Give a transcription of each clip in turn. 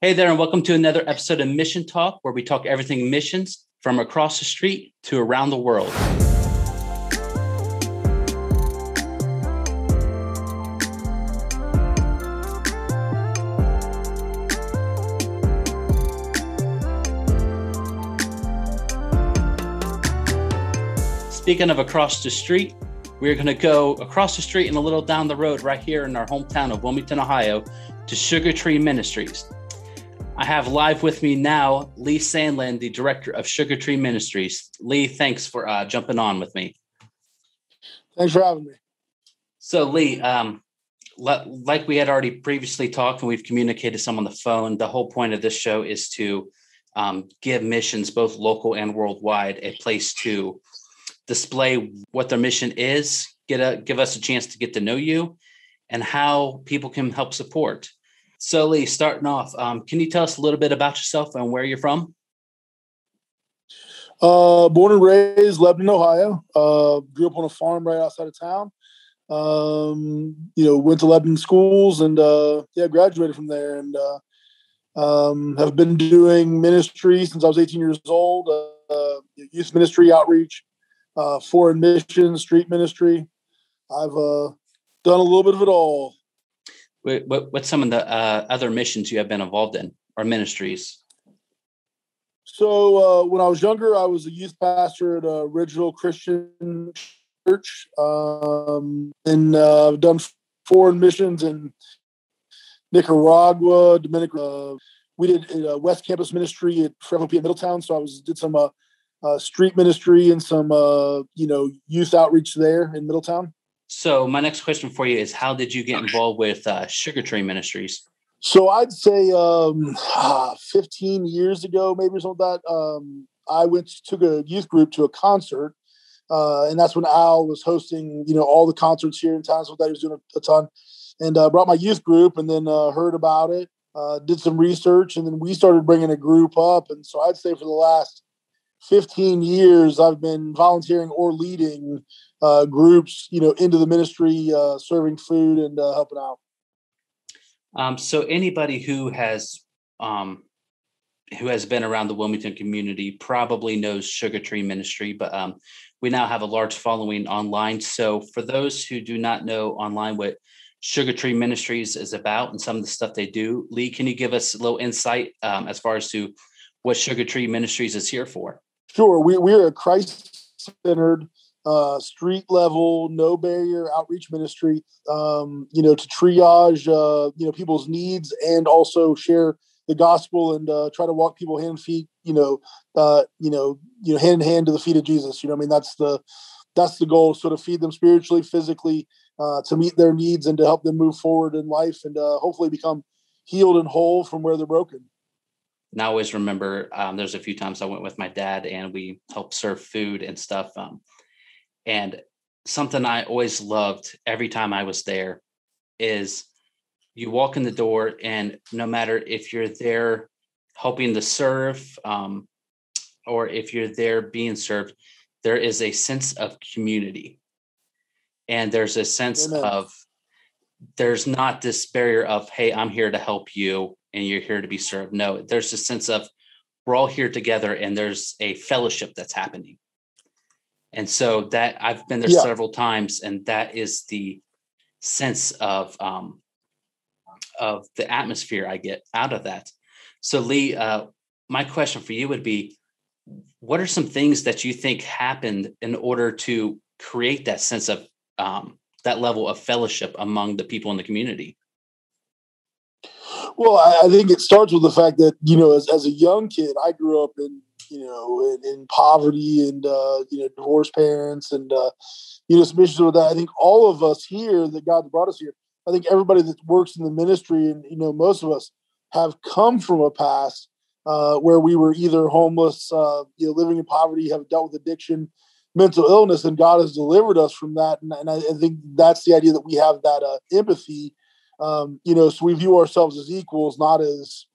Hey there, and welcome to another episode of Mission Talk, where we talk everything missions from across the street to around the world. Speaking of across the street, we're going to go across the street and a little down the road right here in our hometown of Wilmington, Ohio, to Sugar Tree Ministries. I have live with me now Lee Sandland, the director of Sugar Tree Ministries. Lee, thanks for uh, jumping on with me. Thanks for having me. So, Lee, um, like we had already previously talked and we've communicated some on the phone, the whole point of this show is to um, give missions, both local and worldwide, a place to display what their mission is, get a give us a chance to get to know you, and how people can help support. So, Lee, starting off, um, can you tell us a little bit about yourself and where you're from? Uh, born and raised Lebanon, Ohio. Uh, grew up on a farm right outside of town. Um, you know, went to Lebanon schools and uh, yeah, graduated from there and uh, um, have been doing ministry since I was 18 years old. Uh, youth ministry, outreach, uh, foreign mission, street ministry. I've done a little bit of it all. What, what's some of the uh, other missions you have been involved in or ministries? So uh, when I was younger, I was a youth pastor at a original Christian church, um, and uh, I've done foreign missions in Nicaragua, Dominican. Uh, we did a West Campus ministry at FOP at Middletown, so I was did some uh, uh, street ministry and some uh, you know youth outreach there in Middletown. So my next question for you is, how did you get involved with uh, Sugar Tree Ministries? So I'd say um, 15 years ago, maybe something like that. Um, I went took a youth group to a concert, uh, and that's when Al was hosting, you know, all the concerts here in town. So that he was doing a, a ton, and uh, brought my youth group, and then uh, heard about it, uh, did some research, and then we started bringing a group up. And so I'd say for the last 15 years, I've been volunteering or leading uh, groups, you know, into the ministry, uh, serving food and uh, helping out. Um, so anybody who has um, who has been around the Wilmington community probably knows Sugar Tree Ministry, but um, we now have a large following online. So for those who do not know online what Sugar Tree Ministries is about and some of the stuff they do, Lee, can you give us a little insight um, as far as to what Sugar Tree Ministries is here for? Sure, we, we're a Christ-centered uh, street level, no barrier outreach ministry, um, you know, to triage, uh, you know, people's needs and also share the gospel and uh, try to walk people hand and feet, you know, uh, you know, you know, hand in hand to the feet of Jesus. You know, I mean, that's the that's the goal. So to feed them spiritually, physically, uh, to meet their needs and to help them move forward in life and uh, hopefully become healed and whole from where they're broken. And I always remember um, there's a few times I went with my dad and we helped serve food and stuff. Um, and something I always loved every time I was there is you walk in the door, and no matter if you're there helping to serve um, or if you're there being served, there is a sense of community. And there's a sense Amen. of there's not this barrier of, hey, I'm here to help you and you're here to be served. No, there's a sense of we're all here together and there's a fellowship that's happening. And so that I've been there yeah. several times, and that is the sense of um, of the atmosphere I get out of that. So, Lee, uh, my question for you would be: What are some things that you think happened in order to create that sense of um, that level of fellowship among the people in the community? Well, I think it starts with the fact that you know, as, as a young kid, I grew up in you know, in, in poverty and uh, you know, divorced parents and uh, you know, some issues with that. I think all of us here that God brought us here, I think everybody that works in the ministry and you know, most of us have come from a past uh, where we were either homeless, uh, you know, living in poverty, have dealt with addiction, mental illness, and God has delivered us from that. And, and I, I, think that's the idea that we have that uh, empathy. Um, you know, so we view ourselves as equals, not as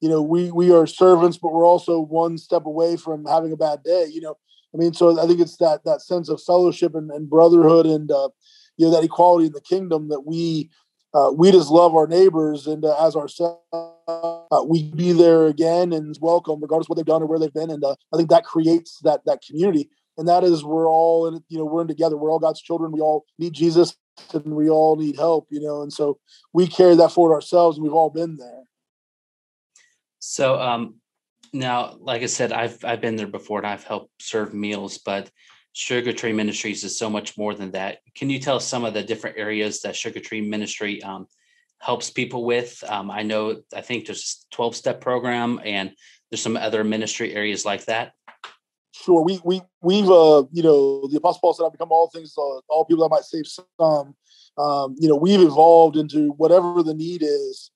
you know, we we are servants, but we're also one step away from having a bad day. You know, I mean, so I think it's that that sense of fellowship and, and brotherhood and uh, you know that equality in the kingdom that we uh, we just love our neighbors and uh, as ourselves, uh, we be there again and welcome, regardless what they've done or where they've been. And uh, I think that creates that that community. And that is we're all in, you know, we're in together. We're all God's children. We all need Jesus and we all need help, you know. And so we carry that forward ourselves, and we've all been there. So um, now, like I said, I've I've been there before and I've helped serve meals, but Sugar Tree Ministries is so much more than that. Can you tell us some of the different areas that Sugar Tree Ministry um, helps people with? Um, I know, I think there's a 12 step program and there's some other ministry areas like that. Sure. We, we, we've, uh, you know, the Apostle Paul said, I've become all things, uh, all people that might save some. Um, you know, we've evolved into whatever the need is.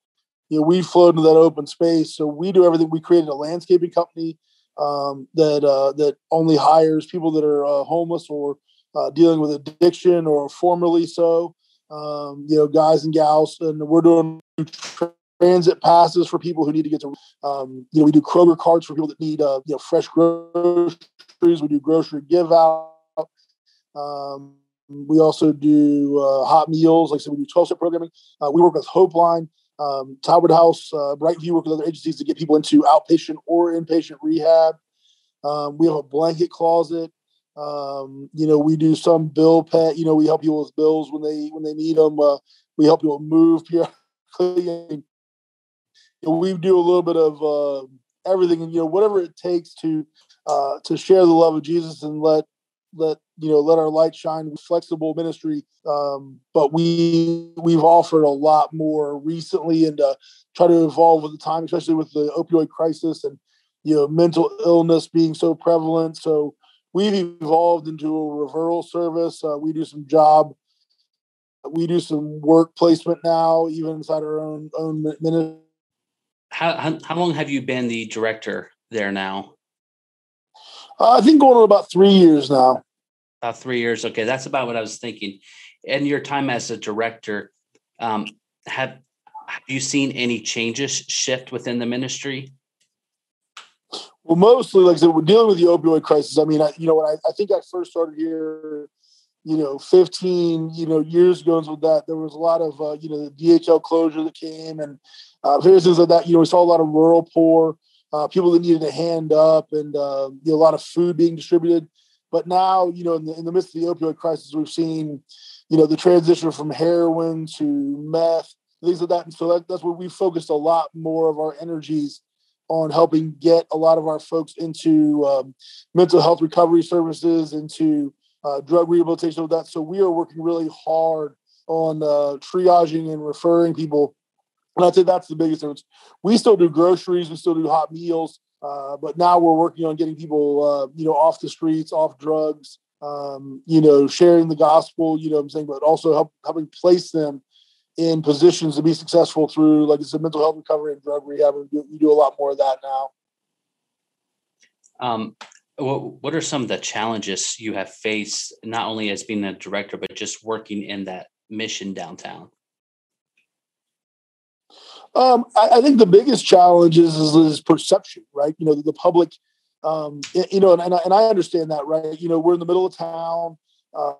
You know, we float into that open space. So we do everything. We created a landscaping company um, that uh, that only hires people that are uh, homeless or uh, dealing with addiction or formerly so. Um, you know, guys and gals, and we're doing transit passes for people who need to get to. Um, you know, we do Kroger cards for people that need uh, you know fresh groceries. We do grocery give out. Um, we also do uh, hot meals. Like I said, we do 12 step programming. Uh, we work with Hope Line um, Talbert House, uh, Brightview work with other agencies to get people into outpatient or inpatient rehab. Um, we have a blanket closet. Um, you know, we do some bill pay. You know, we help people with bills when they when they need them. Uh, we help people move periodically. We do a little bit of uh, everything, and you know, whatever it takes to uh, to share the love of Jesus and let let you know let our light shine. Flexible ministry um, but we we've offered a lot more recently and uh, try to evolve with the time especially with the opioid crisis and you know mental illness being so prevalent. So we've evolved into a referral service. Uh, we do some job we do some work placement now even inside our own own ministry how, how, how long have you been the director there now uh, I think going on about three years now. About three years. Okay, that's about what I was thinking. In your time as a director, um, have have you seen any changes shift within the ministry? Well, mostly, like I said, we're dealing with the opioid crisis. I mean, I, you know, when I, I think I first started here, you know, 15, you know, years ago with that, there was a lot of, uh, you know, the DHL closure that came and uh, like that. You know, we saw a lot of rural poor uh, people that needed a hand up, and uh, you know, a lot of food being distributed. But now, you know, in the, in the midst of the opioid crisis, we've seen, you know, the transition from heroin to meth, things like that. And so that, that's where we focused a lot more of our energies on helping get a lot of our folks into um, mental health recovery services, into uh, drug rehabilitation, of that. So we are working really hard on uh, triaging and referring people and I'd say that's the biggest difference. We still do groceries, we still do hot meals, uh, but now we're working on getting people, uh, you know, off the streets, off drugs, um, you know, sharing the gospel, you know I'm saying, but also help, helping place them in positions to be successful through, like I said, mental health recovery and drug rehab. We do, we do a lot more of that now. Um, what, what are some of the challenges you have faced, not only as being a director, but just working in that mission downtown? Um, I, I, think the biggest challenge is, is, is, perception, right? You know, the, the public, um, you know, and, and I, and, I, understand that, right? You know, we're in the middle of town. Uh,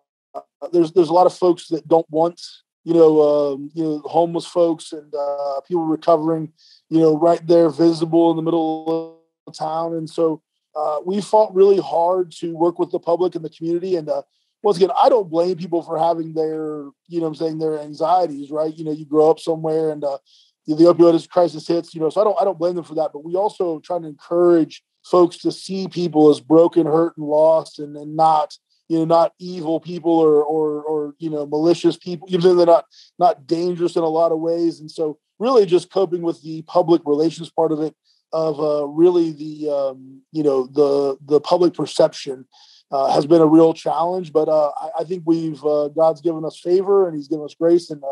there's there's a lot of folks that don't want, you know, um, you know, homeless folks and uh, people recovering, you know, right there, visible in the middle of town, and so uh, we fought really hard to work with the public and the community. And uh, once again, I don't blame people for having their, you know, I'm saying their anxieties, right? You know, you grow up somewhere and uh, the opioid crisis hits, you know, so I don't I don't blame them for that. But we also try to encourage folks to see people as broken, hurt, and lost, and, and not you know not evil people or or or you know malicious people. You know, they're not not dangerous in a lot of ways, and so really just coping with the public relations part of it of uh, really the um, you know the the public perception uh, has been a real challenge. But uh, I, I, think we've uh, God's given us favor and He's given us grace, and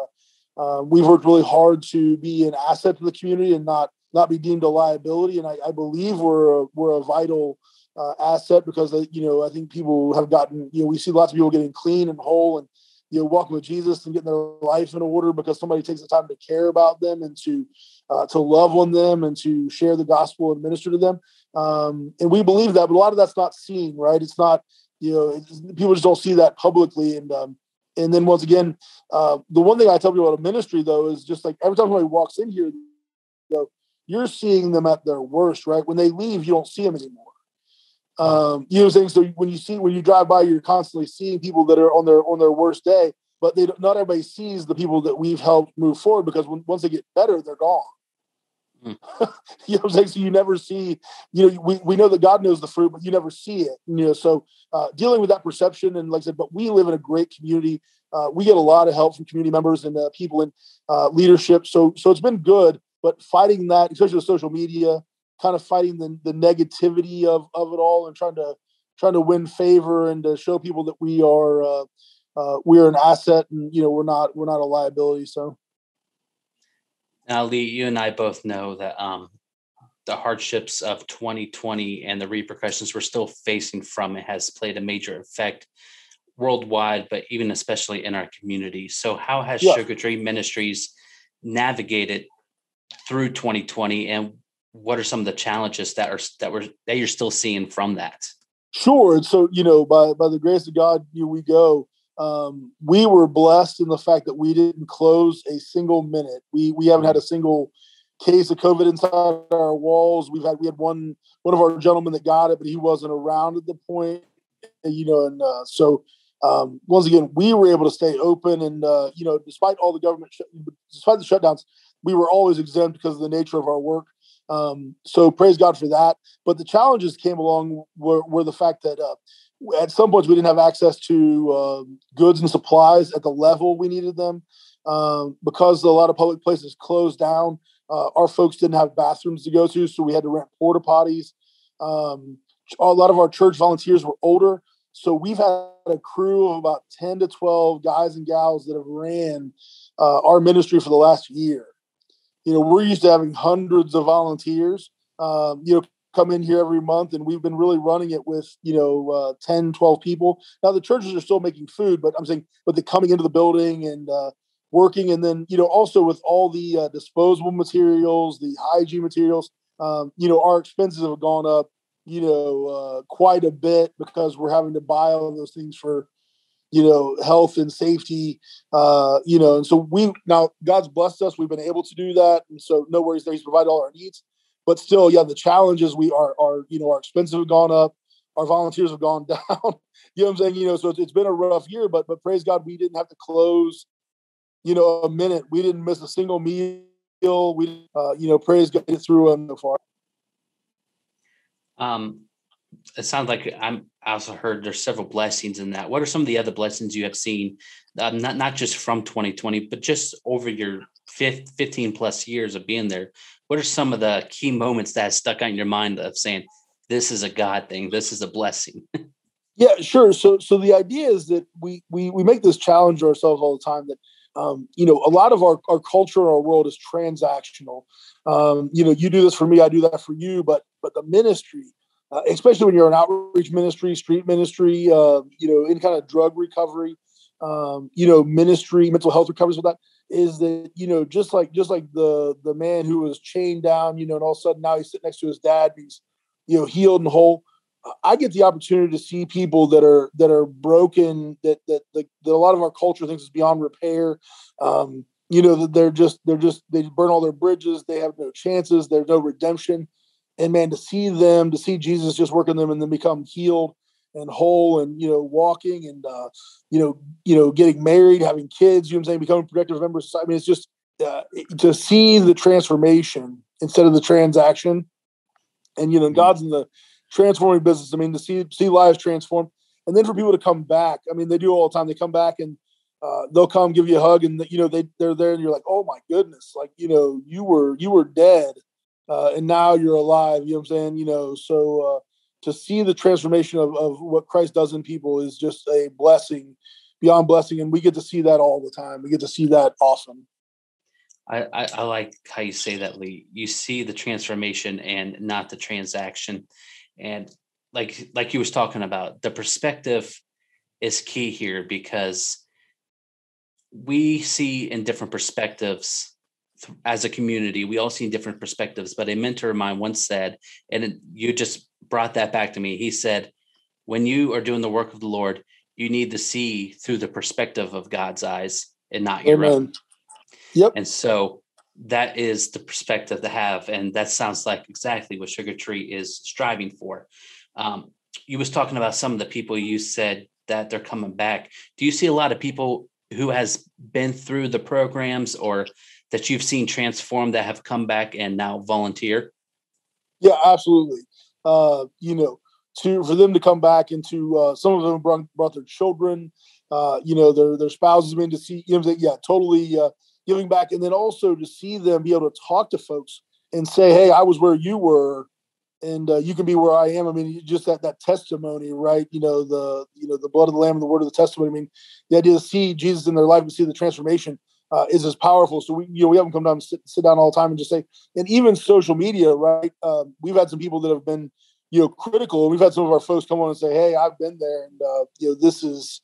uh, we've worked really hard to be an asset to the community and not not be deemed a liability. And I, I believe we're a, we're a vital uh, asset because uh, you know I think people have gotten you know we see lots of people getting clean and whole and you know walking with Jesus and getting their life in order because somebody takes the time to care about them and to uh, to love on them and to share the gospel and minister to them. Um, and we believe that, but a lot of that's not seen, right? It's not you know people just don't see that publicly and um, and then once again, uh, the one thing I tell people about a ministry though is just like every time somebody walks in here, you're seeing them at their worst, right? When they leave, you don't see them anymore. Um, you know what I'm saying? So when you see when you drive by, you're constantly seeing people that are on their on their worst day, but they not everybody sees the people that we've helped move forward because when, once they get better, they're gone. Mm. you know what I'm saying? So you never see, you know, we, we know that God knows the fruit, but you never see it. You know, so uh, dealing with that perception and like I said, but we live in a great community. Uh, we get a lot of help from community members and uh, people in uh, leadership. So so it's been good, but fighting that, especially with social media, kind of fighting the, the negativity of, of it all and trying to trying to win favor and to show people that we are uh, uh, we're an asset and you know we're not we're not a liability. So now, Lee, you and I both know that um, the hardships of 2020 and the repercussions we're still facing from it has played a major effect worldwide, but even especially in our community. So, how has yeah. Sugar Tree Ministries navigated through 2020, and what are some of the challenges that are that were that you're still seeing from that? Sure. So, you know, by by the grace of God, you know, we go um, we were blessed in the fact that we didn't close a single minute. We we haven't had a single case of COVID inside our walls. We've had we had one one of our gentlemen that got it, but he wasn't around at the point. You know, and uh, so um, once again, we were able to stay open, and uh, you know, despite all the government, sh- despite the shutdowns, we were always exempt because of the nature of our work. Um, so praise God for that. But the challenges came along were, were the fact that uh, at some points we didn't have access to uh, goods and supplies at the level we needed them um, because a lot of public places closed down. Uh, our folks didn't have bathrooms to go to, so we had to rent porta potties. Um, a lot of our church volunteers were older, so we've had a crew of about ten to twelve guys and gals that have ran uh, our ministry for the last year. You know, we're used to having hundreds of volunteers. Um, you know, come in here every month and we've been really running it with you know uh, 10 12 people. Now the churches are still making food but i'm saying but they're coming into the building and uh, working. And then you know also with all the uh, disposable materials the hygiene materials um, you know our expenses have gone up you know uh, quite a bit because we're having to buy all those things for you know health and safety uh, you know and so we now god's blessed us. We've been able to do that. And so no worries there. He's provided all our needs but still, yeah, the challenges we are are you know our expenses have gone up, our volunteers have gone down. you know what I'm saying? You know, so it's, it's been a rough year, but but praise God, we didn't have to close, you know, a minute. We didn't miss a single meal. We, uh, you know, praise God through them so far. Um, it sounds like I'm. I also heard there's several blessings in that. What are some of the other blessings you have seen, um, not not just from 2020, but just over your 15 plus years of being there? What are some of the key moments that stuck on your mind of saying this is a god thing. This is a blessing. Yeah sure. So so the idea is that we we we make this challenge ourselves all the time that um, you know a lot of our, our culture our world is transactional. Um, you know you do this for me i do that for you but but the ministry uh, especially when you're an outreach ministry street ministry uh, you know any kind of drug recovery um, you know ministry mental health recovery with that is that you know just like just like the the man who was chained down you know and all of a sudden now he's sitting next to his dad he's you know healed and whole. I get the opportunity to see people that are that are broken that that, that, that a lot of our culture thinks is beyond repair. Um you know they're just they're just they burn all their bridges they have no chances there's no redemption. And man to see them to see jesus just working them and then become healed and whole and you know walking and uh, you know you know getting married having kids you know i'm saying becoming productive members. I mean it's just uh, to see the transformation instead of the transaction. And you know mm-hmm. god's in the transforming business. I mean to see see lives transform and then for people to come back. I mean they do all the time. They come back and uh, they'll come give you a hug and you know they they're there and you're like oh my goodness. Like you know you were you were dead uh, and now you're alive. You know what i'm saying? You know so uh, to see the transformation of, of what Christ does in people is just a blessing beyond blessing. And we get to see that all the time. We get to see that often. I, I, I like how you say that, Lee. You see the transformation and not the transaction. And like like you was talking about, the perspective is key here because we see in different perspectives as a community. We all see in different perspectives. But a mentor of mine once said, and you just brought that back to me. He said, when you are doing the work of the Lord, you need to see through the perspective of God's eyes and not your Amen. own. Yep. And so that is the perspective to have, and that sounds like exactly what Sugar Tree is striving for. Um, you was talking about some of the people you said that they're coming back. Do you see a lot of people who has been through the programs or that you've seen transform that have come back and now volunteer? Yeah, absolutely. Uh, you know, to for them to come back into uh, some of them brought, brought their children, uh, you know, their their spouses in to see, you know, yeah, totally uh, giving back, and then also to see them be able to talk to folks and say, "Hey, I was where you were, and uh, you can be where I am." I mean, just that that testimony, right? You know, the you know the blood of the lamb and the word of the testimony. I mean, the idea to see Jesus in their life and see the transformation uh, is as powerful. So we, you know, we have them come down sit, sit down all the time and just say, and even social media, right? Um, we've had some people that have been, you know, critical. We've had some of our folks come on and say, "Hey, I've been there, and uh, you know, this is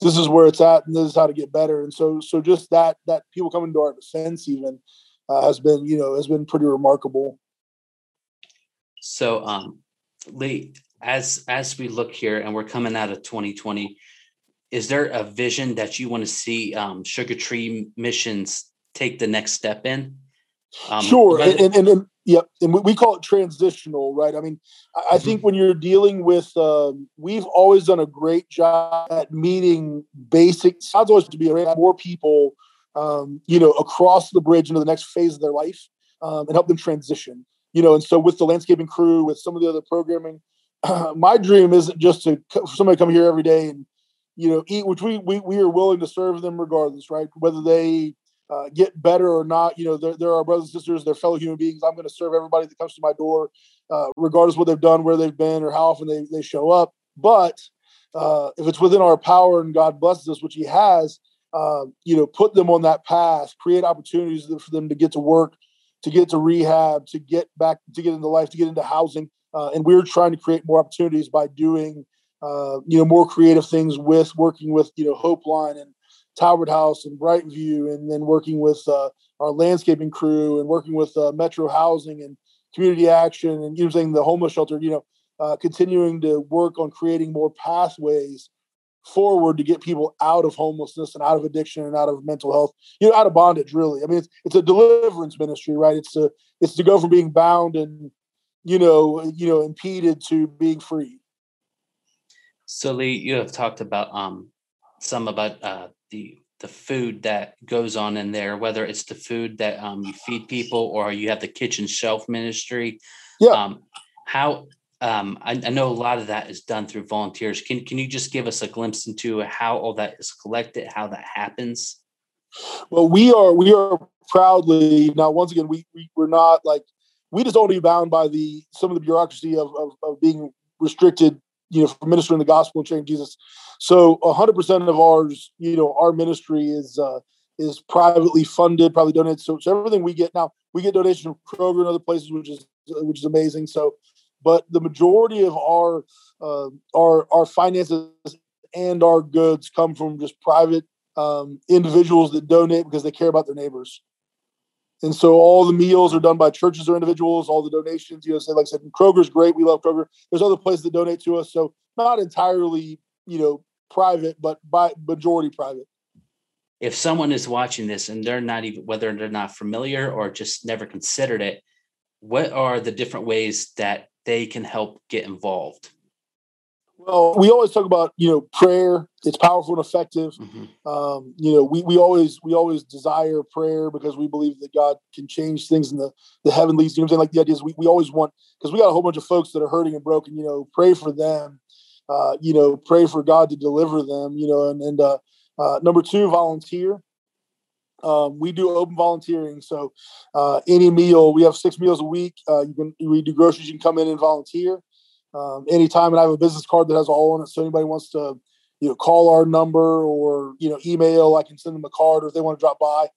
this is where it's at, and this is how to get better." And so, so just that that people coming to our defense even uh, has been, you know, has been pretty remarkable. So, um, Lee, as as we look here and we're coming out of 2020, is there a vision that you want to see um, Sugar Tree Missions take the next step in? Um, sure, and, and, and, and yep, and we call it transitional, right? I mean, I mm-hmm. think when you're dealing with, um, we've always done a great job at meeting basic. Sounds always to be around more people, um, you know, across the bridge into the next phase of their life um, and help them transition. You know, and so with the landscaping crew, with some of the other programming, uh, my dream isn't just to somebody come here every day and you know eat, which we we we are willing to serve them regardless, right? Whether they uh, get better or not. You know, they're, they're our brothers and sisters, they're fellow human beings. I'm going to serve everybody that comes to my door, uh, regardless what they've done, where they've been, or how often they, they show up. But uh, if it's within our power and God blesses us, which He has, uh, you know, put them on that path, create opportunities for them to get to work, to get to rehab, to get back, to get into life, to get into housing. Uh, and we're trying to create more opportunities by doing, uh, you know, more creative things with working with, you know, Hope Line and Talbert House and Brightview, and then working with uh, our landscaping crew and working with uh, Metro Housing and Community Action and using the homeless shelter. You know, uh, continuing to work on creating more pathways forward to get people out of homelessness and out of addiction and out of mental health. You know, out of bondage. Really, I mean, it's it's a deliverance ministry, right? It's to it's to go from being bound and you know you know impeded to being free. So Lee, you have talked about um some about uh, the the food that goes on in there, whether it's the food that um, you feed people or you have the kitchen shelf ministry. Yeah. Um, how um, I, I, know a lot of that is done through volunteers. Can can you just give us a glimpse into how all that is collected, how that happens? Well, we are we are proudly now. Once again, we, we we're not like we just don't be bound by the some of the bureaucracy of, of, of being restricted you know, for ministering the gospel and sharing Jesus. So 100% of ours, you know, our ministry is uh, is privately funded, probably donated. So, so everything we get now, we get donations from Kroger and other places, which is which is amazing. So, but the majority of our uh, our our finances and our goods come from just private um, individuals that donate because they care about their neighbors. And so all the meals are done by churches or individuals. All the donations, you know, like I said, Kroger's great. We love Kroger. There's other places that donate to us, so not entirely, you know, private, but by majority private. If someone is watching this and they're not even whether they're not familiar or just never considered it, what are the different ways that they can help get involved? Well, we always talk about you know prayer. It's powerful and effective. Mm-hmm. Um, you know, we we always we always desire prayer because we believe that God can change things in the the heavenlies. You know, what I'm saying like the idea is we, we always want because we got a whole bunch of folks that are hurting and broken. You know, pray for them. Uh, you know, pray for God to deliver them. You know, and and uh, uh, number two, volunteer. Um, we do open volunteering, so uh, any meal we have six meals a week. Uh, you can we do groceries. You can come in and volunteer um, anytime. And I have a business card that has all on it. So anybody wants to, you know, call our number or, you know, email, I can send them a card or if they want to drop by.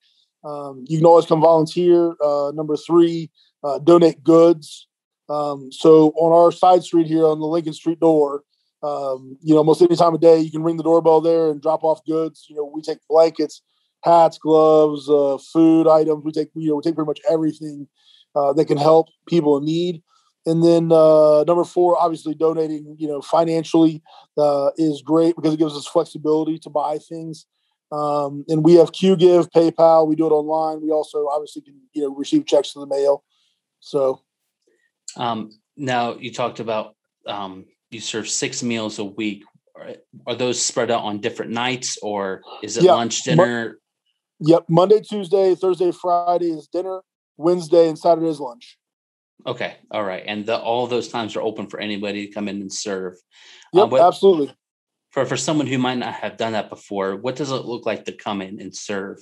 Um, you can always come volunteer. Uh, number three, uh, donate goods. Um, so on our side street here on the Lincoln Street door, um, you know, most any time of day, you can ring the doorbell there and drop off goods. You know, we take blankets, hats, gloves, uh, food items. We take, you know, we take pretty much everything uh, that can help people in need. And then uh, number four, obviously donating, you know, financially uh, is great because it gives us flexibility to buy things. Um, and we have Qgiv, PayPal. We do it online. We also obviously can, you know, receive checks in the mail. So, um, now you talked about um, you serve six meals a week. Are, are, those spread out on different nights, or is it yeah. lunch, dinner? Yep, Monday, Tuesday, Thursday, Friday is dinner. Wednesday and Saturday is lunch. Okay, all right, and the, all those times are open for anybody to come in and serve. Yep, uh, absolutely. For for someone who might not have done that before, what does it look like to come in and serve?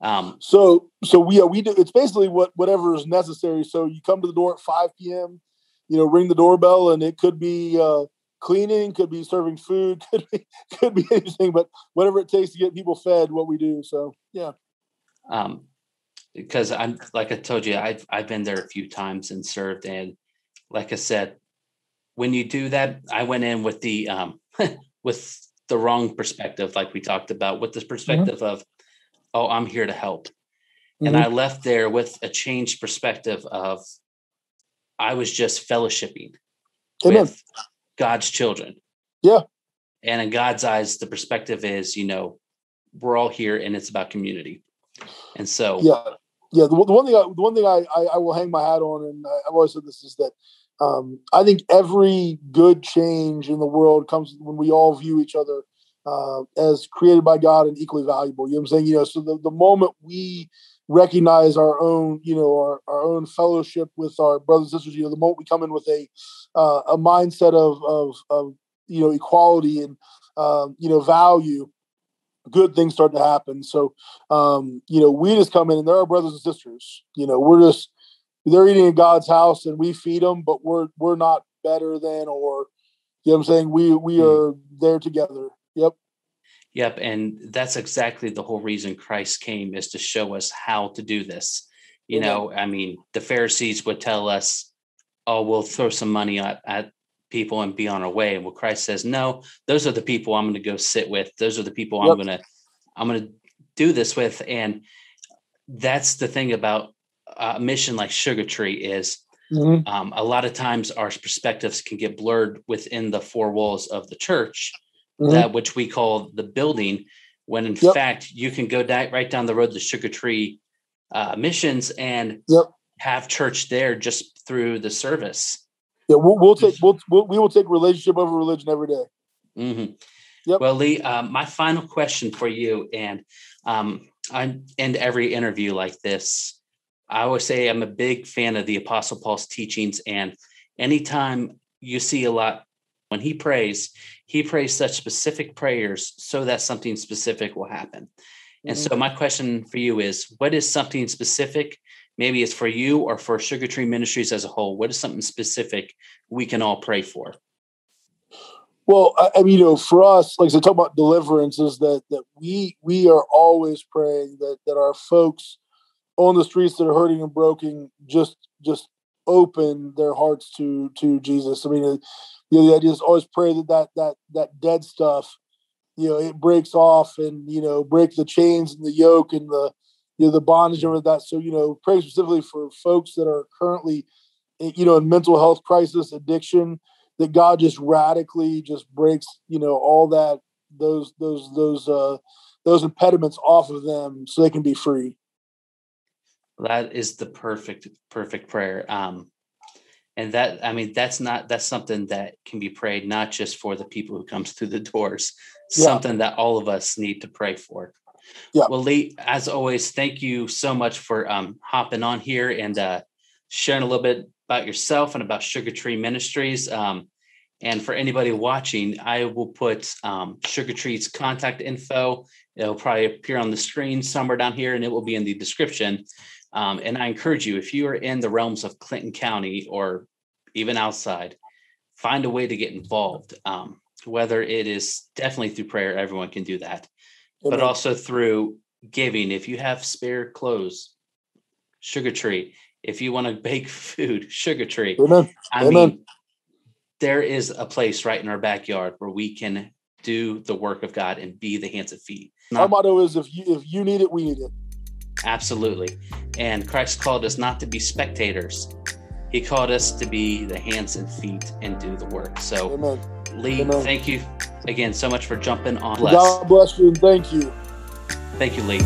Um, so so we we do it's basically what whatever is necessary. So you come to the door at five p.m. You know, ring the doorbell, and it could be uh, cleaning, could be serving food, could be could be anything, but whatever it takes to get people fed, what we do. So yeah. Um, because I'm like I told you, I've I've been there a few times and served, and like I said, when you do that, I went in with the um with the wrong perspective, like we talked about, with this mm-hmm. perspective mm-hmm. of, oh, I'm here to help. Mm-hmm. And I left there with a changed perspective of I was just fellowshipping Amen. with God's children. Yeah. And in God's eyes, the perspective is, you know, we're all here and it's about community. And so, yeah, yeah. The, the one thing, I, the one thing I, I, I, will hang my hat on, and I've always said this is that um, I think every good change in the world comes when we all view each other uh, as created by God and equally valuable. You know what I'm saying? You know, so the, the moment we recognize our own, you know, our, our own fellowship with our brothers and sisters, you know, the moment we come in with a uh, a mindset of, of, of you know equality and um, you know value, good things start to happen. So um, you know, we just come in and they're our brothers and sisters. You know, we're just they're eating in God's house and we feed them, but we're we're not better than or you know what I'm saying? We we mm. are there together. Yep. Yep. And that's exactly the whole reason Christ came is to show us how to do this. You know, I mean, the Pharisees would tell us, oh, we'll throw some money at, at people and be on our way. And what Christ says, no, those are the people I'm going to go sit with. Those are the people yep. I'm going to, I'm going to do this with. And that's the thing about a mission like Sugar Tree is mm-hmm. um, a lot of times our perspectives can get blurred within the four walls of the church, mm-hmm. that which we call the building, when in yep. fact you can go di- right down the road to Sugar Tree uh, missions and yep. have church there just through the service. Yeah, we'll, we'll take we'll, we'll, we will take relationship over religion every day. Mm-hmm. Yep. Well, Lee, uh, my final question for you, and um, I end every interview like this. I always say I'm a big fan of the Apostle Paul's teachings, and anytime you see a lot when he prays, he prays such specific prayers so that something specific will happen. Mm-hmm. And so, mm-hmm. my question for you is what is something specific? Maybe it's for you or for Sugar Tree Ministries as a whole. What is something specific we can all pray for? Well, I, mean, you know, for us, like I talk about deliverance is that that we we are always praying that that our folks on the streets that are hurting and broken just just open their hearts to to Jesus. I mean, uh, you know, the idea is always pray that that that that dead stuff, you know, it breaks off and you know break the chains and the yoke and the you know the bondage over that. So you know, pray specifically for folks that are currently, you know, in mental health crisis, addiction. That God just radically just breaks, you know, all that those those those uh those impediments off of them so they can be free. That is the perfect, perfect prayer. Um, and that, I mean, that's not, that's something that can be prayed, not just for the people who comes through the doors, yeah. something that all of us need to pray for. Yeah. Well, Lee, as always, thank you so much for um, hopping on here and uh, sharing a little bit about yourself and about Sugar Tree Ministries. Um, and for anybody watching, I will put um, Sugar Tree's contact info. It'll probably appear on the screen somewhere down here, and it will be in the description. Um, and I encourage you, if you are in the realms of Clinton County or even outside, find a way to get involved. Um, whether it is definitely through prayer, everyone can do that. But mm-hmm. also through giving. If you have spare clothes, Sugar Tree. If you want to bake food, Sugar Tree. Amen. I Amen. mean, there is a place right in our backyard where we can do the work of God and be the hands and feet. Our motto is if you if you need it, we need it. Absolutely. And Christ called us not to be spectators. He called us to be the hands and feet and do the work. So, Amen. Lee, Amen. thank you again so much for jumping on. God bless you and thank you. Thank you, Lee.